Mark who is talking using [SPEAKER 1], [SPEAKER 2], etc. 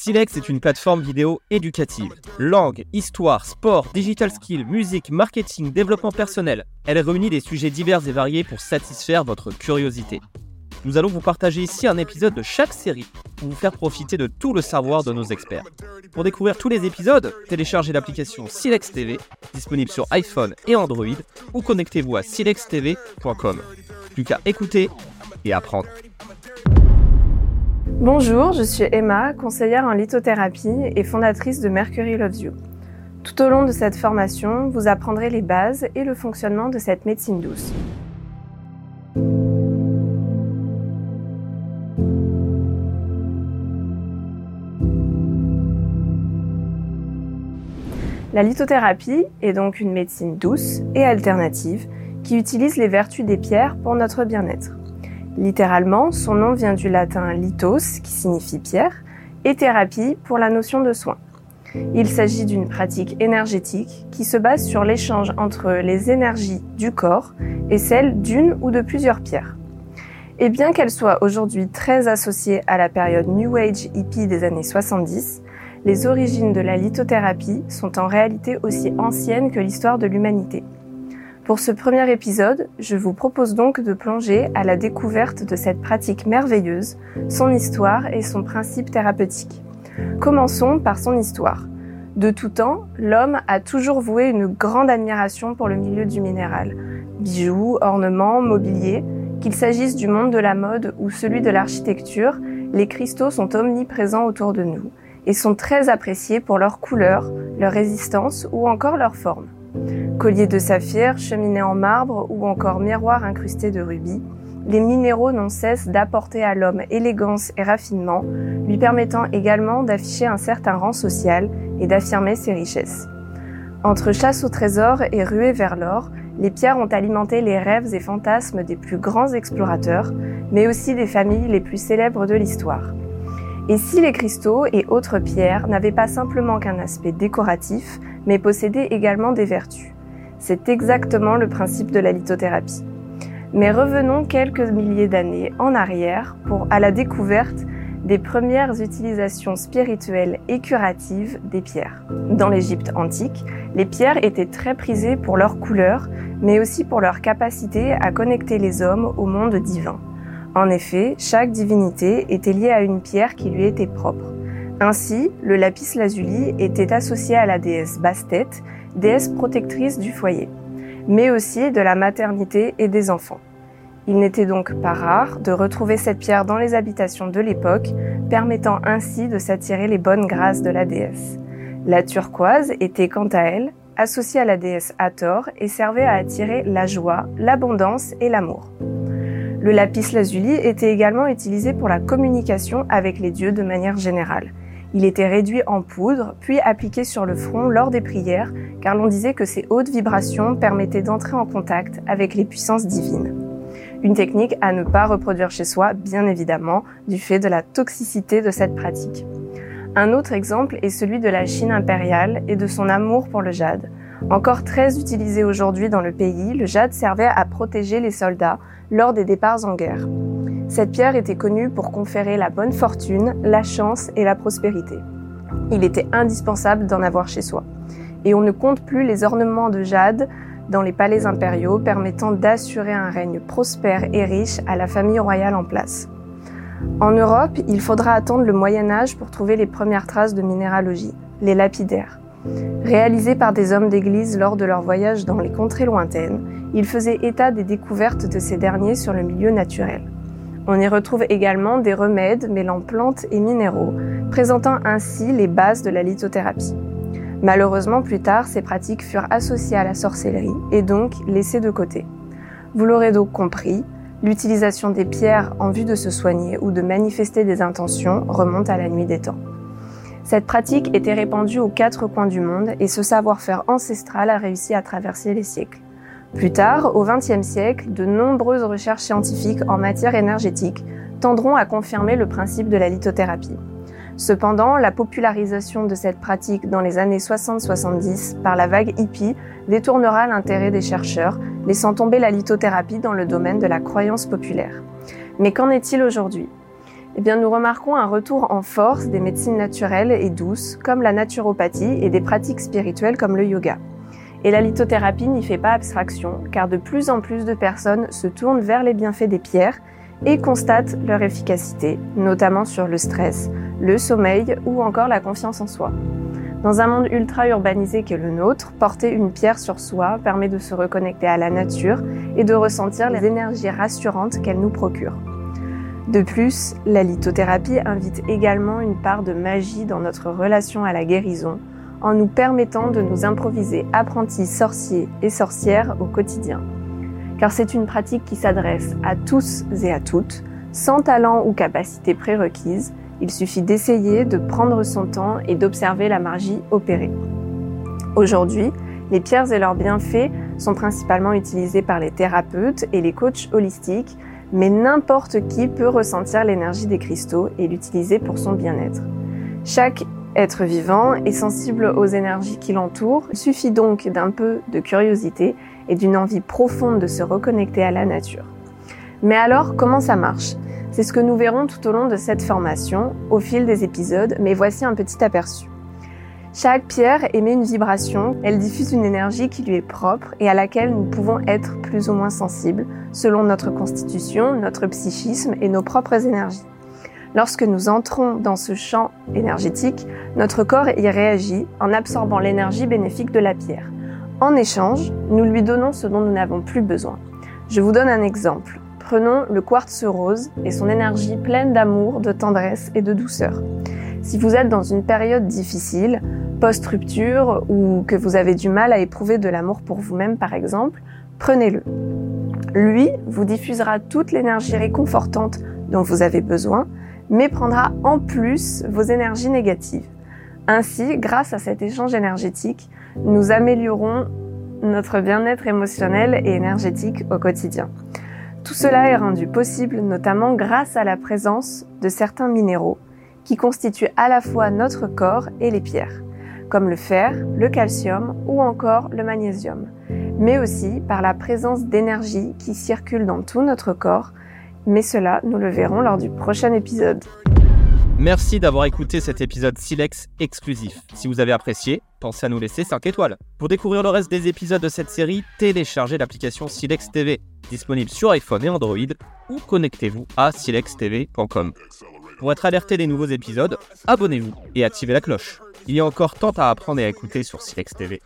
[SPEAKER 1] Silex est une plateforme vidéo éducative. Langue, histoire, sport, digital skills, musique, marketing, développement personnel. Elle réunit des sujets divers et variés pour satisfaire votre curiosité. Nous allons vous partager ici un épisode de chaque série pour vous faire profiter de tout le savoir de nos experts. Pour découvrir tous les épisodes, téléchargez l'application Silex TV, disponible sur iPhone et Android, ou connectez-vous à silextv.com. Plus qu'à écouter et apprendre.
[SPEAKER 2] Bonjour, je suis Emma, conseillère en lithothérapie et fondatrice de Mercury Loves You. Tout au long de cette formation, vous apprendrez les bases et le fonctionnement de cette médecine douce. La lithothérapie est donc une médecine douce et alternative qui utilise les vertus des pierres pour notre bien-être. Littéralement, son nom vient du latin lithos, qui signifie pierre, et thérapie pour la notion de soin. Il s'agit d'une pratique énergétique qui se base sur l'échange entre les énergies du corps et celles d'une ou de plusieurs pierres. Et bien qu'elle soit aujourd'hui très associée à la période New Age hippie des années 70, les origines de la lithothérapie sont en réalité aussi anciennes que l'histoire de l'humanité. Pour ce premier épisode, je vous propose donc de plonger à la découverte de cette pratique merveilleuse, son histoire et son principe thérapeutique. Commençons par son histoire. De tout temps, l'homme a toujours voué une grande admiration pour le milieu du minéral. Bijoux, ornements, mobilier, qu'il s'agisse du monde de la mode ou celui de l'architecture, les cristaux sont omniprésents autour de nous et sont très appréciés pour leur couleur, leur résistance ou encore leur forme. Colliers de saphir, cheminées en marbre ou encore miroirs incrustés de rubis, les minéraux n'ont cesse d'apporter à l'homme élégance et raffinement, lui permettant également d'afficher un certain rang social et d'affirmer ses richesses. Entre chasse au trésor et ruée vers l'or, les pierres ont alimenté les rêves et fantasmes des plus grands explorateurs, mais aussi des familles les plus célèbres de l'histoire. Et si les cristaux et autres pierres n'avaient pas simplement qu'un aspect décoratif, mais possédaient également des vertus? C'est exactement le principe de la lithothérapie. Mais revenons quelques milliers d'années en arrière pour à la découverte des premières utilisations spirituelles et curatives des pierres. Dans l'Égypte antique, les pierres étaient très prisées pour leur couleur, mais aussi pour leur capacité à connecter les hommes au monde divin. En effet, chaque divinité était liée à une pierre qui lui était propre. Ainsi, le lapis lazuli était associé à la déesse Bastet, déesse protectrice du foyer, mais aussi de la maternité et des enfants. Il n'était donc pas rare de retrouver cette pierre dans les habitations de l'époque, permettant ainsi de s'attirer les bonnes grâces de la déesse. La turquoise était quant à elle associée à la déesse Hathor et servait à attirer la joie, l'abondance et l'amour. Le lapis lazuli était également utilisé pour la communication avec les dieux de manière générale. Il était réduit en poudre, puis appliqué sur le front lors des prières, car l'on disait que ces hautes vibrations permettaient d'entrer en contact avec les puissances divines. Une technique à ne pas reproduire chez soi, bien évidemment, du fait de la toxicité de cette pratique. Un autre exemple est celui de la Chine impériale et de son amour pour le jade. Encore très utilisé aujourd'hui dans le pays, le jade servait à protéger les soldats lors des départs en guerre. Cette pierre était connue pour conférer la bonne fortune, la chance et la prospérité. Il était indispensable d'en avoir chez soi. Et on ne compte plus les ornements de jade dans les palais impériaux permettant d'assurer un règne prospère et riche à la famille royale en place. En Europe, il faudra attendre le Moyen Âge pour trouver les premières traces de minéralogie, les lapidaires. Réalisés par des hommes d'église lors de leur voyage dans les contrées lointaines, ils faisaient état des découvertes de ces derniers sur le milieu naturel. On y retrouve également des remèdes mêlant plantes et minéraux, présentant ainsi les bases de la lithothérapie. Malheureusement, plus tard, ces pratiques furent associées à la sorcellerie et donc laissées de côté. Vous l'aurez donc compris, l'utilisation des pierres en vue de se soigner ou de manifester des intentions remonte à la nuit des temps. Cette pratique était répandue aux quatre coins du monde et ce savoir-faire ancestral a réussi à traverser les siècles. Plus tard, au XXe siècle, de nombreuses recherches scientifiques en matière énergétique tendront à confirmer le principe de la lithothérapie. Cependant, la popularisation de cette pratique dans les années 60-70 par la vague hippie détournera l'intérêt des chercheurs, laissant tomber la lithothérapie dans le domaine de la croyance populaire. Mais qu'en est-il aujourd'hui? Eh bien, nous remarquons un retour en force des médecines naturelles et douces, comme la naturopathie, et des pratiques spirituelles comme le yoga. Et la lithothérapie n'y fait pas abstraction, car de plus en plus de personnes se tournent vers les bienfaits des pierres et constatent leur efficacité, notamment sur le stress, le sommeil ou encore la confiance en soi. Dans un monde ultra urbanisé qu'est le nôtre, porter une pierre sur soi permet de se reconnecter à la nature et de ressentir les énergies rassurantes qu'elle nous procure. De plus, la lithothérapie invite également une part de magie dans notre relation à la guérison, en nous permettant de nous improviser apprentis sorciers et sorcières au quotidien. Car c'est une pratique qui s'adresse à tous et à toutes, sans talent ou capacité prérequise, il suffit d'essayer, de prendre son temps et d'observer la magie opérer. Aujourd'hui, les pierres et leurs bienfaits sont principalement utilisés par les thérapeutes et les coachs holistiques mais n'importe qui peut ressentir l'énergie des cristaux et l'utiliser pour son bien-être. Chaque être vivant est sensible aux énergies qui l'entourent, suffit donc d'un peu de curiosité et d'une envie profonde de se reconnecter à la nature. Mais alors, comment ça marche? C'est ce que nous verrons tout au long de cette formation, au fil des épisodes, mais voici un petit aperçu. Chaque pierre émet une vibration, elle diffuse une énergie qui lui est propre et à laquelle nous pouvons être plus ou moins sensibles selon notre constitution, notre psychisme et nos propres énergies. Lorsque nous entrons dans ce champ énergétique, notre corps y réagit en absorbant l'énergie bénéfique de la pierre. En échange, nous lui donnons ce dont nous n'avons plus besoin. Je vous donne un exemple. Prenons le quartz rose et son énergie pleine d'amour, de tendresse et de douceur. Si vous êtes dans une période difficile, post-rupture, ou que vous avez du mal à éprouver de l'amour pour vous-même par exemple, prenez-le. Lui vous diffusera toute l'énergie réconfortante dont vous avez besoin, mais prendra en plus vos énergies négatives. Ainsi, grâce à cet échange énergétique, nous améliorons notre bien-être émotionnel et énergétique au quotidien. Tout cela est rendu possible notamment grâce à la présence de certains minéraux qui constituent à la fois notre corps et les pierres, comme le fer, le calcium ou encore le magnésium, mais aussi par la présence d'énergie qui circule dans tout notre corps, mais cela nous le verrons lors du prochain épisode.
[SPEAKER 1] Merci d'avoir écouté cet épisode Silex exclusif. Si vous avez apprécié, pensez à nous laisser 5 étoiles. Pour découvrir le reste des épisodes de cette série, téléchargez l'application Silex TV, disponible sur iPhone et Android, ou connectez-vous à silextv.com. Pour être alerté des nouveaux épisodes, abonnez-vous et activez la cloche. Il y a encore tant à apprendre et à écouter sur Silex TV.